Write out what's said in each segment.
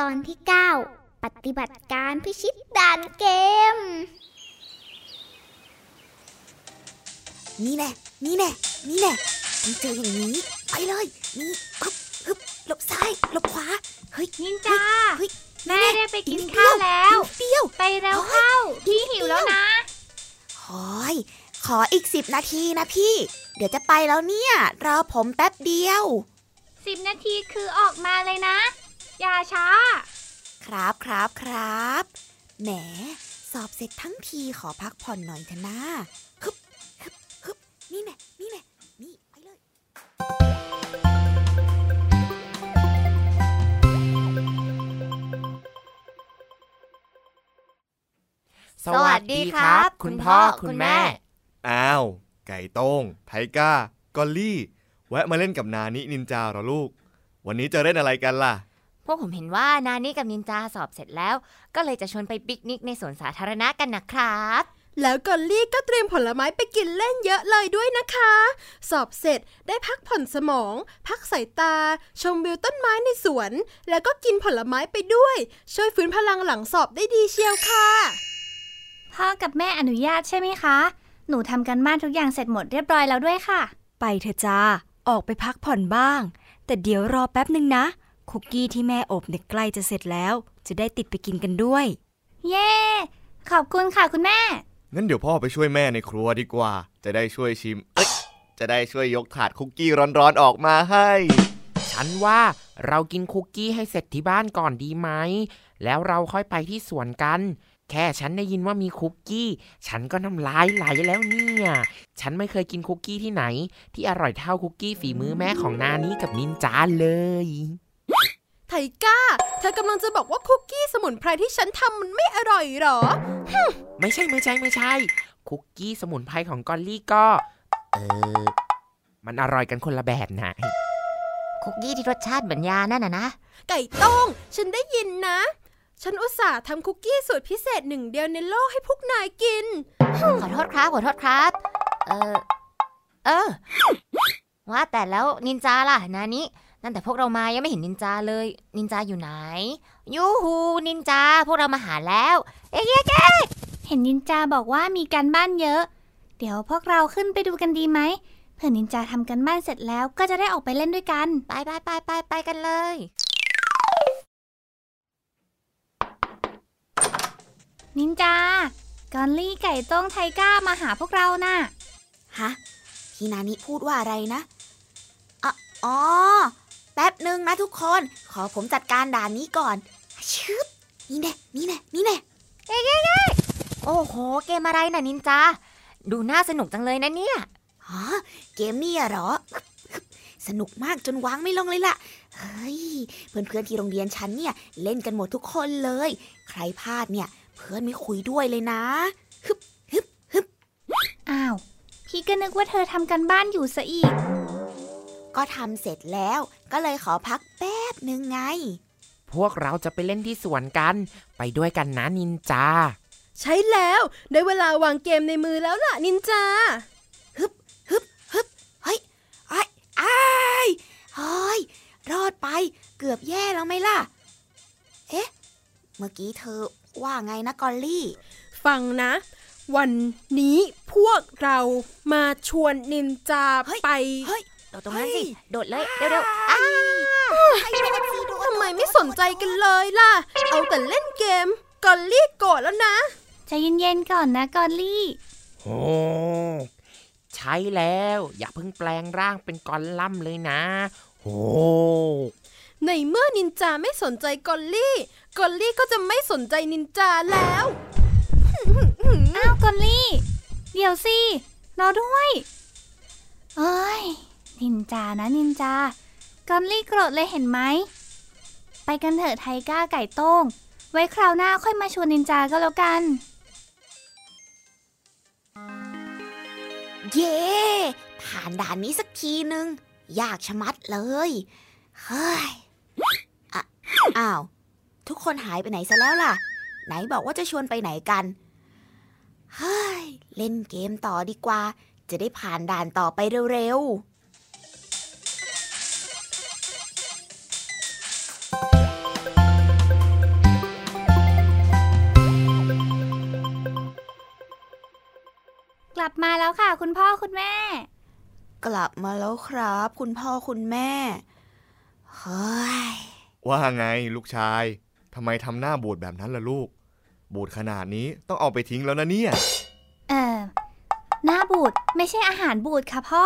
ตอนที่ 9 ปฏิบัติการพิชิตด่านเกม นี่แน่นี่แน่นี่แน่ต้องเจออย่างนี้ ไปเลยนี่ฮึบฮึบหลบซ้ายหลบขวาเฮ้ยนินจาเฮ้ยแม่นี่ได้แไปกินอีข้าวแล้วเปรี้ยวไปแล้วเข้าพี่หิวแล้วนะหอยขออีกสิบนาทีนะพี่ เดี๋ยวจะไปแล้วเนี่ย รอผมแป๊บเดียวสิบนาทีคือออกมาเลยนะ อย่าช้า ครับครับครับ แหม สอบเสร็จทั้งทีขอพักผ่อนหน่อยเถอะนะฮึบฮึบฮึบนี่แน่นี่แน่นี่ไปเลย สวัสดีครับ คุณพ่อคุณแม่ อ้าว ไก่โต้ง ไทก้ากอลลี่ แวะมาเล่นกับนานินินจาเหรอลูก วันนี้จะเล่นอะไรกันล่ะ พวกผมเห็นว่านานี่กับนินจาสอบเสร็จแล้ว ก็เลยจะชวนไปปิกนิกในสวนสาธารณะกันนะครับ แล้วกอลลี่ก็เตรียมผลไม้ไปกินเล่นเยอะเลยด้วยนะคะ สอบเสร็จได้พักผ่อนสมอง พักสายตา ชมวิวต้นไม้ในสวน แล้วก็กินผลไม้ไปด้วย ช่วยฟื้นพลังหลังสอบได้ดีเชียวค่ะพ่อกับแม่อนุญาตใช่ไหมคะ หนูทำกันบ้านทุกอย่างเสร็จหมดเรียบร้อยแล้วด้วยค่ะ ไปเถอะจ้าออกไปพักผ่อนบ้าง แต่เดี๋ยวรอแป๊บหนึ่งนะ คุกกี้ที่แม่อบเนี่ยใกล้จะเสร็จแล้ว จะได้ติดไปกินกันด้วย เย้ ขอบคุณค่ะคุณแม่ งั้นเดี๋ยวพ่อไปช่วยแม่ในครัวดีกว่า จะได้ช่วยชิม เอ้ย จะได้ช่วยยกถาดคุกกี้ร้อนๆออกมาให้ ฉันว่าเรากินคุกกี้ให้เสร็จที่บ้านก่อนดีไหม แล้วเราค่อยไปที่สวนกัน แค่ฉันได้ยินว่ามีคุกกี้ ฉันก็น้ำลายไหลแล้วเนี่ย ฉันไม่เคยกินคุกกี้ที่ไหน ที่อร่อยเท่าคุกกี้ฝีมือแม่ของนานี้กับนินจาเลยไทก้า เธอกำลังจะบอกว่าคุกกี้สมุนไพรที่ฉันทำมันไม่อร่อยหรอ ไม่ใช่ไม่ใช่ไม่ใช่ คุกกี้สมุนไพรของกอลลี่ก็ เออ มันอร่อยกันคนละแบบนะคุกกี้ที่รสชาติเหมือนยานั่นน่ะนะ ไก่โต้ง ฉันได้ยินนะ ฉันอุตส่าห์ทำคุกกี้สูตรพิเศษหนึ่งเดียวในโลกให้พวกนายกิน ขอโทษครับ ขอโทษครับ เออ เออ ว่าแต่แล้วนินจาล่ะ นานี้ นั่นแต่พวกเรามายังไม่เห็นนินจาเลย นินจาอยู่ไหน ยูฮูนินจาพวกเรามาหาแล้ว เอ๊ะเอ๊ะเอ๊ะเห็นนินจาบอกว่ามีการบ้านเยอะ เดี๋ยวพวกเราขึ้นไปดูกันดีไหมเผื่อนินจาทำกันบ้านเสร็จแล้วก็จะได้ออกไปเล่นด้วยกัน ไปไปไปไปไปกันเลย นินจากอนลี่ไก่ต้งไทก้ามาหาพวกเราน่ะ ฮะพี่นานิพูดว่าอะไรนะอะอ๋อ แป๊บหนึ่งนะทุกคน ขอผมจัดการด่านนี้ก่อนชึบนี่แน่นี่แน่นี่แน่โอ้โห เกมอะไรน่ะนินจา ดูน่าสนุกจังเลยนะเนี่ยอ๋อเกมนี่อะเหรอ สนุกมากจนวางไม่ลงเลยล่ะ เฮ้ย เพื่อนๆที่โรงเรียนฉันเนี่ย เล่นกันหมดทุกคนเลย ใครพลาดเนี่ย เพื่อนไม่คุยด้วยเลยนะฮึบฮึบฮึบอ้าว พี่ก็นึกว่าเธอทำกันบ้านอยู่ซะอีก ก็ทำเสร็จแล้ว ก็เลยขอพักแป๊บหนึ่งไง พวกเราจะไปเล่นที่สวนกัน ไปด้วยกันนะนินจา ใช้แล้วได้เวลาวางเกมในมือแล้วล่ะนินจา ฮึบฮึบฮึบเฮ้ยไอ้ไอ้ายเฮ้ยรอดไปเกือบแย่แล้วไหมล่ะ เอ๊ะ เมื่อกี้เธอว่าไงนะกอลลี่ ฟังนะ วันนี้พวกเรามาชวนนินจาเฮ้ยไป เฮ้ยโดดตรงนั้นสิเฮ้ยโดดเลย เร็วๆอ้าทำไมไม่สนใจกันเลยล่ะ เอาแต่เล่นเกม กอลลี่โกรธแล้วนะใจเย็นๆก่อนนะกอลลี่โอ้ใช่แล้ว อย่าเพิ่งแปลงร่างเป็นกอลลัมเลยนะโอ้ในเมื่อนินจาไม่สนใจกอลลี่ กอลลี่ก็จะไม่สนใจนินจาแล้วอ้าวกอลลี่ เดี๋ยวสิรอด้วย เอ้ย นินจานะนินจากอลลี่โกรธเลยเห็นไหม ไปกันเถอะไทก้าไก่โต้ง ไว้คราวหน้าค่อยมาชวนนินจาก็แล้วกัน เย่ผ่านด่านนี้สักทีหนึ่งยากชะมัดเลยย เฮ้ยอะอ้าว ทุกคนหายไปไหนซะแล้วล่ะ ไหนบอกว่าจะชวนไปไหนกัน เฮ้ย เล่นเกมต่อดีกว่า จะได้ผ่านด่านต่อไปเร็วๆ มาแล้วค่ะ คุณพ่อคุณแม่ กลับมาแล้วครับ คุณพ่อคุณแม่เฮ้ยว่าไงลูกชายทำไมทำหน้าบูดแบบนั้นล่ะลูก บูดขนาดนี้ต้องเอาไปทิ้งแล้วนะเนี่ย เออหน้าบูดไม่ใช่อาหารบูดค่ะพ่อ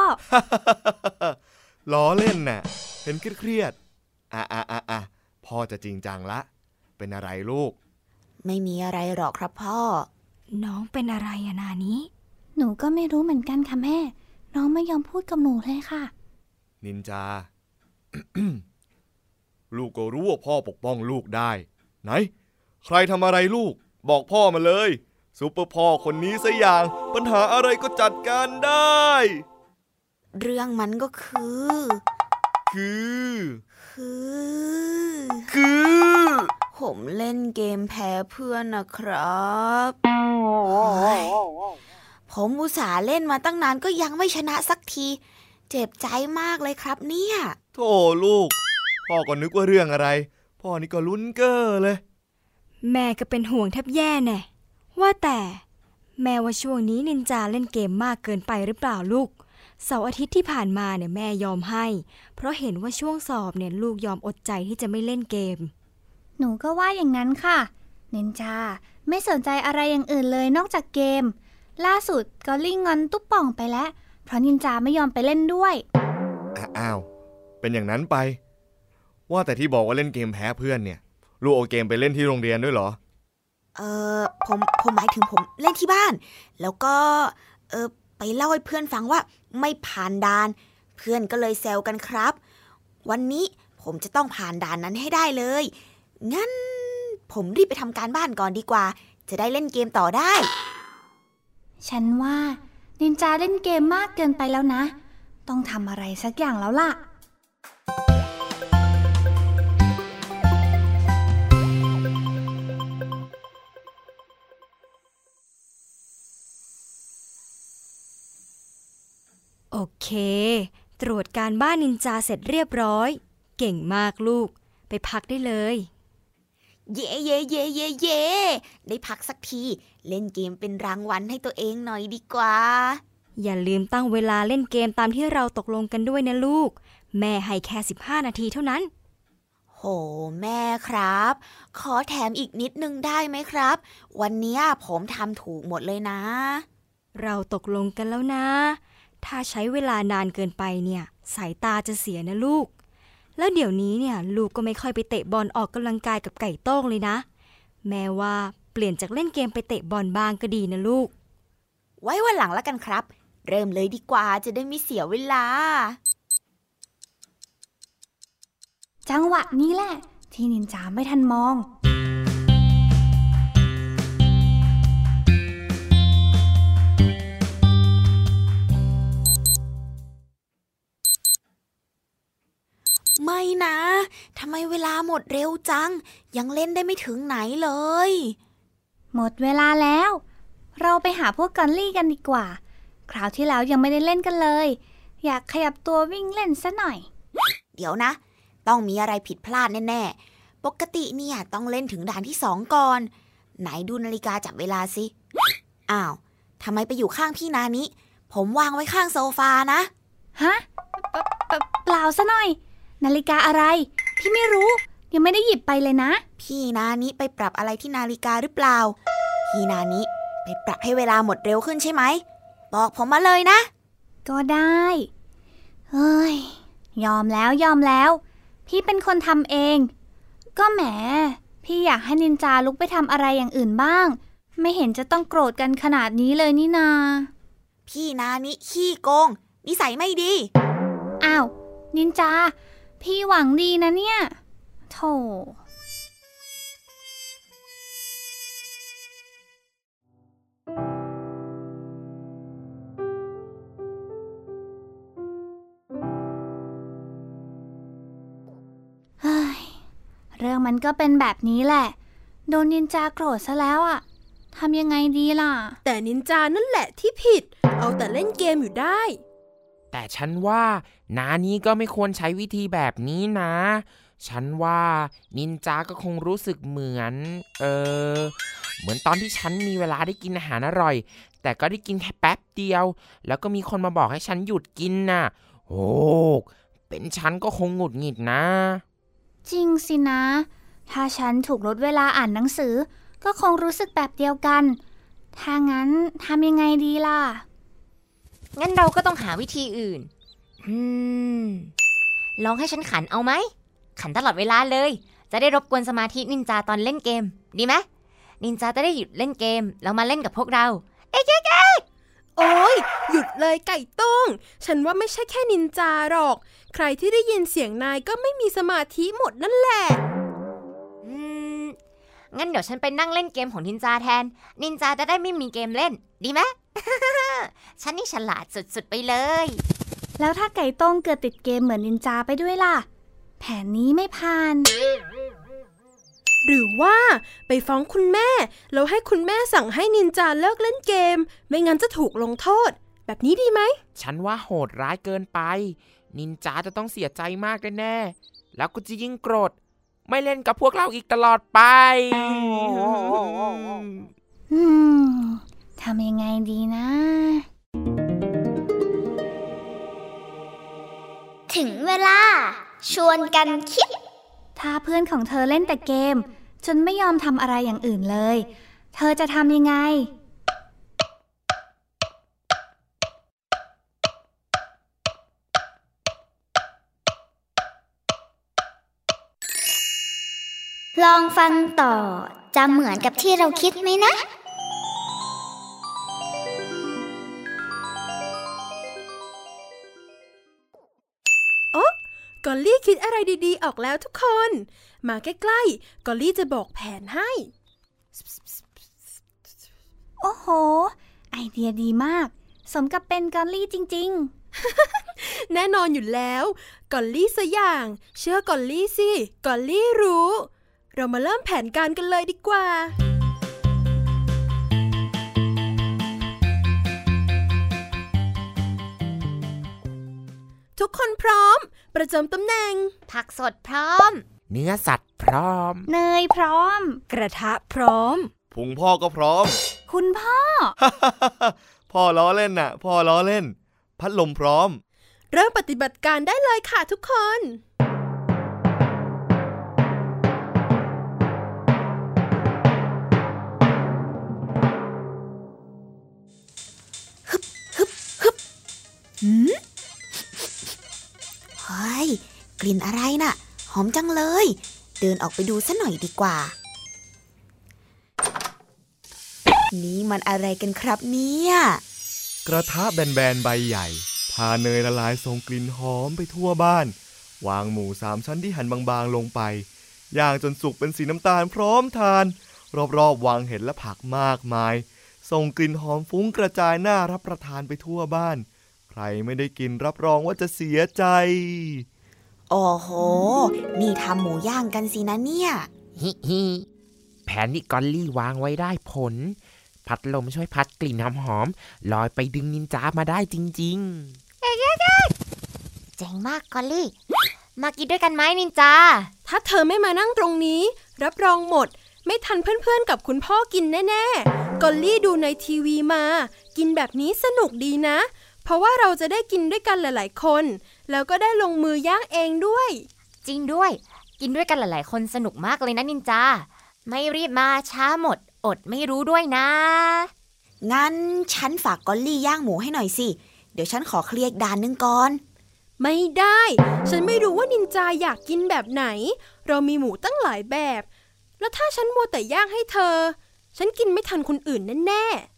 ล้อเล่นน่ะ เห็นเครียดๆอะอะอะอะพ่อจะจริงจังละ เป็นอะไรลูก ไม่มีอะไรหรอกครับพ่อ น้องเป็นอะไรอะนานี้ หนูก็ไม่รู้เหมือนกันค่ะแม่ น้องไม่ยอมพูดกับหนูเลยค่ะ นินจา ลูกก็รู้ว่าพ่อปกป้องลูกได้ ไหน ใครทำอะไรลูก บอกพ่อมาเลยซูเปอร์พ่อคนนี้ซะอย่าง ปัญหาอะไรก็จัดการได้ เรื่องมันก็คือ คือ คือ คือ ผมเล่นเกมแพ้เพื่อนนะครับเฮ้ย ผมอุตส่าห์เล่นมาตั้งนานก็ยังไม่ชนะสักที เจ็บใจมากเลยครับเนี่ยโธ่ลูก พ่อก็นึกว่าเรื่องอะไร พ่อนี่ก็ลุ้นเก้อเลย แม่ก็เป็นห่วงแทบแย่แน่ว่าแต่ แม่ว่าช่วงนี้นินจาเล่นเกมมากเกินไปหรือเปล่าลูกเสาร์อาทิตย์ที่ผ่านมาเนี่ยแม่ยอมให้ เพราะเห็นว่าช่วงสอบเนี่ยลูกยอมอดใจที่จะไม่เล่นเกม หนูก็ว่าอย่างนั้นค่ะ นินจาไม่สนใจอะไรอย่างอื่นเลยนอกจากเกม ล่าสุดก็ลิงงอนตุ๊บป่องไปแล้ว เพราะนินจาไม่ยอมไปเล่นด้วย อ้าว เป็นอย่างนั้นไป ว่าแต่ที่บอกว่าเล่นเกมแพ้เพื่อนเนี่ย ลูกเอาเกมไปเล่นที่โรงเรียนด้วยเหรอ เออผมผมหมายถึงผมเล่นที่บ้าน แล้วก็ เออไปเล่าให้เพื่อนฟังว่าไม่ผ่านด่าน เพื่อนก็เลยแซวกันครับ วันนี้ผมจะต้องผ่านด่านนั้นให้ได้เลย งั้นผมรีบไปทำการบ้านก่อนดีกว่า จะได้เล่นเกมต่อได้ ฉันว่านินจาเล่นเกมมากเกินไปแล้วนะ ต้องทำอะไรสักอย่างแล้วล่ะ โอเค ตรวจการบ้านนินจาเสร็จเรียบร้อย เก่งมากลูก ไปพักได้เลย เย่เย่เย่เย่เย่ได้พักสักที เล่นเกมเป็นรางวัลให้ตัวเองหน่อยดีกว่า อย่าลืมตั้งเวลาเล่นเกมตามที่เราตกลงกันด้วยนะลูก แม่ให้แค่ 15 นาทีเท่านั้น โห แม่ครับ ขอแถมอีกนิดนึงได้ไหมครับ วันเนี้ยผมทำถูกหมดเลยนะ เราตกลงกันแล้วนะ ถ้าใช้เวลานานเกินไปเนี่ย สายตาจะเสียนะลูก แล้วเดี๋ยวนี้เนี่ยลูกก็ไม่ค่อยไปเตะบอลออกกำลังกายกับไก่โต้งเลยนะ แม่ว่าเปลี่ยนจากเล่นเกมไปเตะบอลบ้างก็ดีนะลูก ไว้วันหลังแล้วกันครับ เริ่มเลยดีกว่าจะได้ไม่เสียเวลา จังหวะนี้แหละ ที่นินจาไม่ทันมอง ทำไมเวลาหมดเร็วจัง ยังเล่นได้ไม่ถึงไหนเลย หมดเวลาแล้ว เราไปหาพวกกอนลี่กันดีกว่า คราวที่แล้วยังไม่ได้เล่นกันเลย อยากขยับตัววิ่งเล่นซะหน่อย เดี๋ยวนะ ต้องมีอะไรผิดพลาดแน่ๆ ปกติเนี่ยต้องเล่นถึงด่านที่สองก่อน ไหนดูนาฬิกาจับเวลาสิ อ้าวทำไมไปอยู่ข้างพี่นานี้ผมวางไว้ข้างโซฟานะ ฮะเปเปเปล่าซะหน่อย นาฬิกาอะไร พี่ไม่รู้ ยังไม่ได้หยิบไปเลยนะ พี่นานี้ไปปรับอะไรที่นาฬิกาหรือเปล่า พี่นานี้ไปปรับให้เวลาหมดเร็วขึ้นใช่ไหม บอกผมมาเลยนะ ก็ได้ เฮ้ย ยอมแล้วยอมแล้ว พี่เป็นคนทำเอง ก็แหม พี่อยากให้นินจาลุกไปทำอะไรอย่างอื่นบ้าง ไม่เห็นจะต้องโกรธกันขนาดนี้เลยนี่นา พี่นานี้ขี้โกง นิสัยไม่ดี อ้าว นินจา พี่หวังดีนะเนี่ยโธ่เฮ้ยเรื่องมันก็เป็นแบบนี้แหละ โดนนินจาโกรธซะแล้วอะทำยังไงดีล่ะ แต่นินจานั่นแหละที่ผิด เอาแต่เล่นเกมอยู่ได้ แต่ฉันว่านานี้ก็ไม่ควรใช้วิธีแบบนี้นะ ฉันว่านินจาก็คงรู้สึกเหมือน เออ เหมือนตอนที่ฉันมีเวลาได้กินอาหารอร่อย แต่ก็ได้กินแค่แป๊บเดียว แล้วก็มีคนมาบอกให้ฉันหยุดกินน่ะ โอ้เป็นฉันก็คงหงุดหงิดนะ จริงสินะ ถ้าฉันถูกลดเวลาอ่านหนังสือ ก็คงรู้สึกแบบเดียวกัน ถ้างั้นทำยังไงดีล่ะ งั้นเราก็ต้องหาวิธีอื่น อืม ลองให้ฉันขันเอาไหม ขันตลอดเวลาเลย จะได้รบกวนสมาธินินจาตอนเล่นเกม ดีไหมนินจาจะได้หยุดเล่นเกม แล้วมาเล่นกับพวกเราเอ๊ะโอ้ยหยุดเลยไก่ต้ง ฉันว่าไม่ใช่แค่นินจาหรอก ใครที่ได้ยินเสียงนายก็ไม่มีสมาธิหมดนั่นแหละอืมงั้นเดี๋ยวฉันไปนั่งเล่นเกมของนินจาแทน นินจาจะได้ไม่มีเกมเล่น ดีไหม ฉันนี่ฉลาดสุดๆไปเลย แล้วถ้าไก่ต้งเกิดติดเกมเหมือนนินจาไปด้วยล่ะ แผนนี้ไม่ผ่าน หรือว่าไปฟ้องคุณแม่ แล้วให้คุณแม่สั่งให้นินจาเลิกเล่นเกม ไม่งั้นจะถูกลงโทษ แบบนี้ดีไหม ฉันว่าโหดร้ายเกินไป นินจาจะต้องเสียใจมากแน่ๆแล้วก็จะยิ่งโกรธ ไม่เล่นกับพวกเราอีกตลอดไป อืมทำยังไงดีนะ ถึงเวลา ชวนกันคิด ถ้าเพื่อนของเธอเล่นแต่เกม จนไม่ยอมทำอะไรอย่างอื่นเลย เธอจะทำยังไง ลองฟังต่อจะเหมือนกับที่เราคิดไหมนะ อลลี่คิดอะไรดีๆ ออกแล้วทุกคน มาใกล้ๆ กอลลี่จะบอกแผนให้ โอ้โห ไอเดียดีมาก สมกับเป็นกอลลี่จริงแน่นอนอยู่แล้ว กอลลี่ซะอย่าง เชื่อกอลลี่สิ กอลลี่รู้ เรามาเริ่มแผนการกันเลยดีกว่าทุกคนพร้อม ประจำตำแหน่ง ผักสดพร้อม เนื้อสัตว์พร้อมๆเนยพร้อม กระทะพร้อม พุงพ่อก็พร้อม คุณพ่อ พ่อล้อเล่นน่ะ พ่อล้อเล่น พัดลมพร้อม เริ่มปฏิบัติการได้เลยค่ะทุกคน เฮ้ย กลิ่นอะไรน่ะ หอมจังเลย เดินออกไปดูซะหน่อยดีกว่า นี่มันอะไรกันครับเนี่ย กระทะแบนๆใบใหญ่ ทาเนยละลายส่งกลิ่นหอมไปทั่วบ้าน วางหมูสามชั้นที่หั่นบางๆลงไป ย่างจนสุกเป็นสีน้ำตาลพร้อมทาน รอบๆวางเห็ดและผักมากมาย ส่งกลิ่นหอมฟุ้งกระจายน่ารับประทานไปทั่วบ้าน รไม่ได้กินรับรองว่าจะเสียใจ โอ้โห นี่ทำหมูย่างกันสินะเนี่ย ฮิฮิแผนที่กอลลี่วางไว้ได้ผล พัดลมช่วยพัดกลิ่นหอมๆลอยไปดึงนินจามาได้จริงเจ๋งมากกอลลี่ มากินด้วยกันไหมนินจา ถ้าเธอไม่มานั่งตรงนี้ รับรองหมด ไม่ทันเพื่อนๆ กับคุณพ่อกินแน่ๆ กอลลี่ดูในทีวีมา กินแบบนี้สนุกดีนะ เพราะว่าเราจะได้กินด้วยกันหลาย ๆ คน แล้วก็ได้ลงมือย่างเองด้วย จริงด้วย กินด้วยกันหลาย ๆ คนสนุกมากเลยนะนินจา ไม่รีบมาช้าหมด อดไม่รู้ด้วยนะ งั้นฉันฝากกอลลี่ย่างหมูให้หน่อยสิ เดี๋ยวฉันขอเคลียร์อีกด่านหนึ่งก่อน ไม่ได้ ฉันไม่รู้ว่านินจาอยากกินแบบไหน เรามีหมูตั้งหลายแบบ แล้วถ้าฉันมัวแต่ย่างให้เธอ ฉันกินไม่ทันคนอื่นแน่ๆ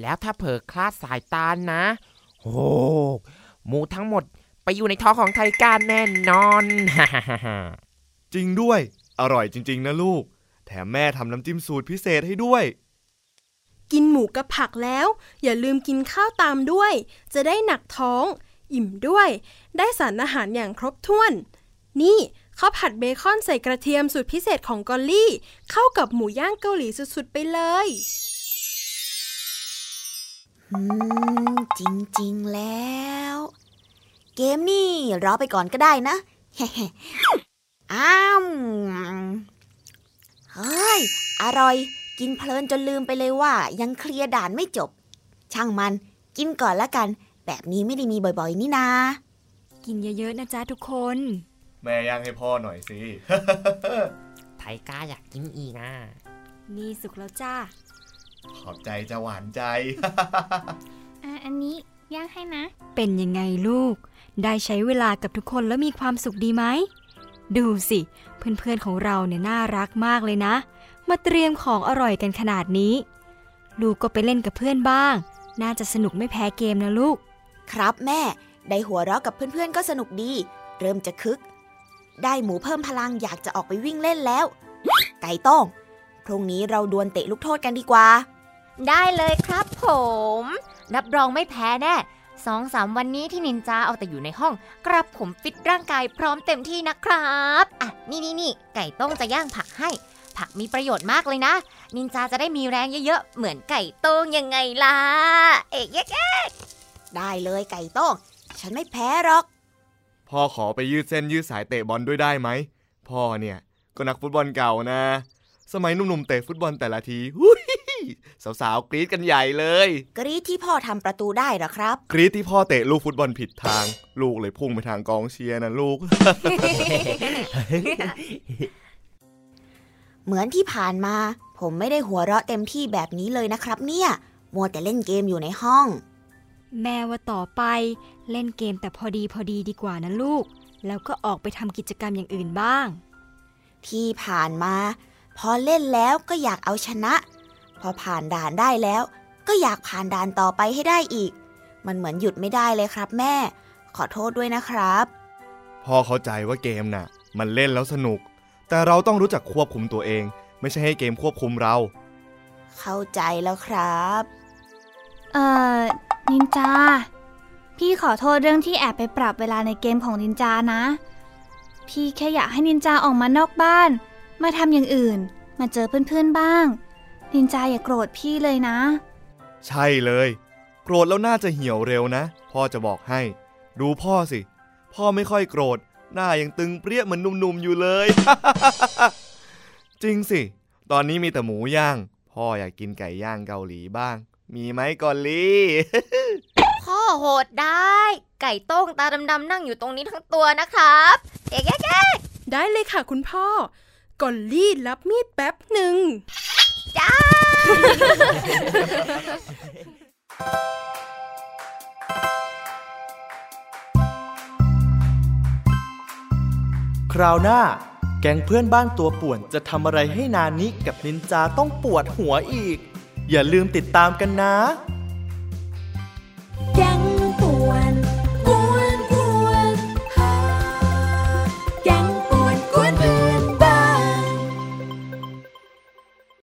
แล้วถ้าเผลอคลาดสายตานะโอ้หมูทั้งหมดไปอยู่ในท้องของไทการแน่นอนฮ่าฮ่าฮ่าจริงด้วย อร่อยจริง ๆ นะลูก แถมแม่ทำน้ำจิ้มสูตรพิเศษให้ด้วย กินหมูกับผักแล้ว อย่าลืมกินข้าวตามด้วย จะได้หนักท้อง อิ่มด้วย ได้สารอาหารอย่างครบถ้วน นี่ข้าวผัดเบคอนใส่กระเทียมสูตรพิเศษของกอลลี่ เข้ากับหมูย่างเกาหลีสุดๆไปเลย อืม จริง ๆ แล้ว เกมนี่รอไปก่อนก็ได้นะอ้ามเฮ้ย อร่อย กินเพลินจนลืมไปเลยว่า ยังเคลียร์ด่านไม่จบ ช่างมัน กินก่อนละกัน แบบนี้ไม่ได้มีบ่อยๆ นี่นา กินเยอะๆนะจ๊ะทุกคน แม่ย่างให้พ่อหน่อยสิ ไทก้าอยากกินอีกอะ นี่สุกแล้วจ้า ขอบใจจะหวานใจอะอันนี้ย่างให้นะ เป็นยังไงลูก ได้ใช้เวลากับทุกคนแล้วมีความสุขดีไหม ดูสิ เพื่อนๆของเราเนี่ยน่ารักมากเลยนะ มาเตรียมของอร่อยกันขนาดนี้ ลูกก็ไปเล่นกับเพื่อนบ้าง น่าจะสนุกไม่แพ้เกมนะลูก ครับแม่ ได้หัวเราะกับเพื่อนๆก็สนุกดี เริ่มจะคึก ได้หมูเพิ่มพลังอยากจะออกไปวิ่งเล่นแล้ว ไก่ต้งพรุ่งนี้เราดวลเตะลูกโทษกันดีกว่า ได้เลยครับผม รับรองไม่แพ้แน่สองสามวันนี้ที่นินจาเอาแต่อยู่ในห้อง กระผมฟิตร่างกายพร้อมเต็มที่นะครับอะนี่นี่นี่ไก่ต้งจะย่างผักให้ ผักมีประโยชน์มากเลยนะ นินจาจะได้มีแรงเยอะๆ เหมือนไก่ต้งยังไงล่ะ เอ๊ะแยะได้เลยไก่ต้งฉันไม่แพ้หรอก พ่อขอไปยืดเส้นยืดสายเตะบอลด้วยได้ไหม พ่อเนี่ย ก็นักฟุตบอลเก่านะ สมัยหนุ่มๆเตะฟุตบอลแต่ละทีหุย สาวๆกรี๊ดกันใหญ่เลย กรีดที่พ่อทำประตูได้เหรอครับ กรี๊ดที่พ่อเตะลูกฟุตบอลผิดทาง ลูกเลยพุ่งไปทางกองเชียร์นะลูก เหมือนที่ผ่านมา ผมไม่ได้หัวเราะเต็มที่แบบนี้เลยนะครับ เนี่ย มัวแต่เล่นเกมอยู่ในห้อง แม่ว่าต่อไปเล่นเกมแต่พอดีพอดีดีกว่านะลูก แล้วก็ออกไปทำกิจกรรมอย่างอื่นบ้าง ที่ผ่านมา พอเล่นแล้วก็อยากเอาชนะพ อผ่านด่านได้แล้ว ก็อยากผ่านด่านต่อไปให้ได้อีก มันเหมือนหยุดไม่ได้เลยครับ แม่ ขอโทษด้วยนะครับพ่อเข้าใจว่าเกมน่ะ มันเล่นแล้วสนุก แต่เราต้องรู้จักควบคุมตัวเอง ไม่ใช่ให้เกมควบคุมเรา เข้าใจแล้วครับ เอ่อ นินจา พี่ขอโทษเรื่องที่แอบไปปรับเวลาในเกมของนินจานะ พี่แค่อยากให้นินจาออกมานอกบ้าน มาทำอย่างอื่น มาเจอเพื่อนๆบ้าง นินจาอย่าโกรธพี่เลยนะ ใช่เลย โกรธแล้วน่าจะเหี่ยวเร็วนะ พ่อจะบอกให้ ดูพ่อสิ พ่อไม่ค่อยโกรธ หน้ายังตึงเปรี้ยเหมือนหนุ่มๆอยู่เลย จริงสิ ตอนนี้มีแต่หมูย่าง พ่ออยากกินไก่ย่างเกาหลีบ้าง มีไหมกอลลี่พ่อโหดได้ ไก่ต้งตาดำๆนั่งอยู่ตรงนี้ทั้งตัวนะครับเอ๊ะแยะได้เลยค่ะคุณพ่อ กอลลี่รับมีดแป๊บหนึ่ง คราวหน้า แก๊งเพื่อนบ้านตัวป่วนจะทำอะไรให้นานิกับนินจาต้องปวดหัวอีก อย่าลืมติดตามกันนะ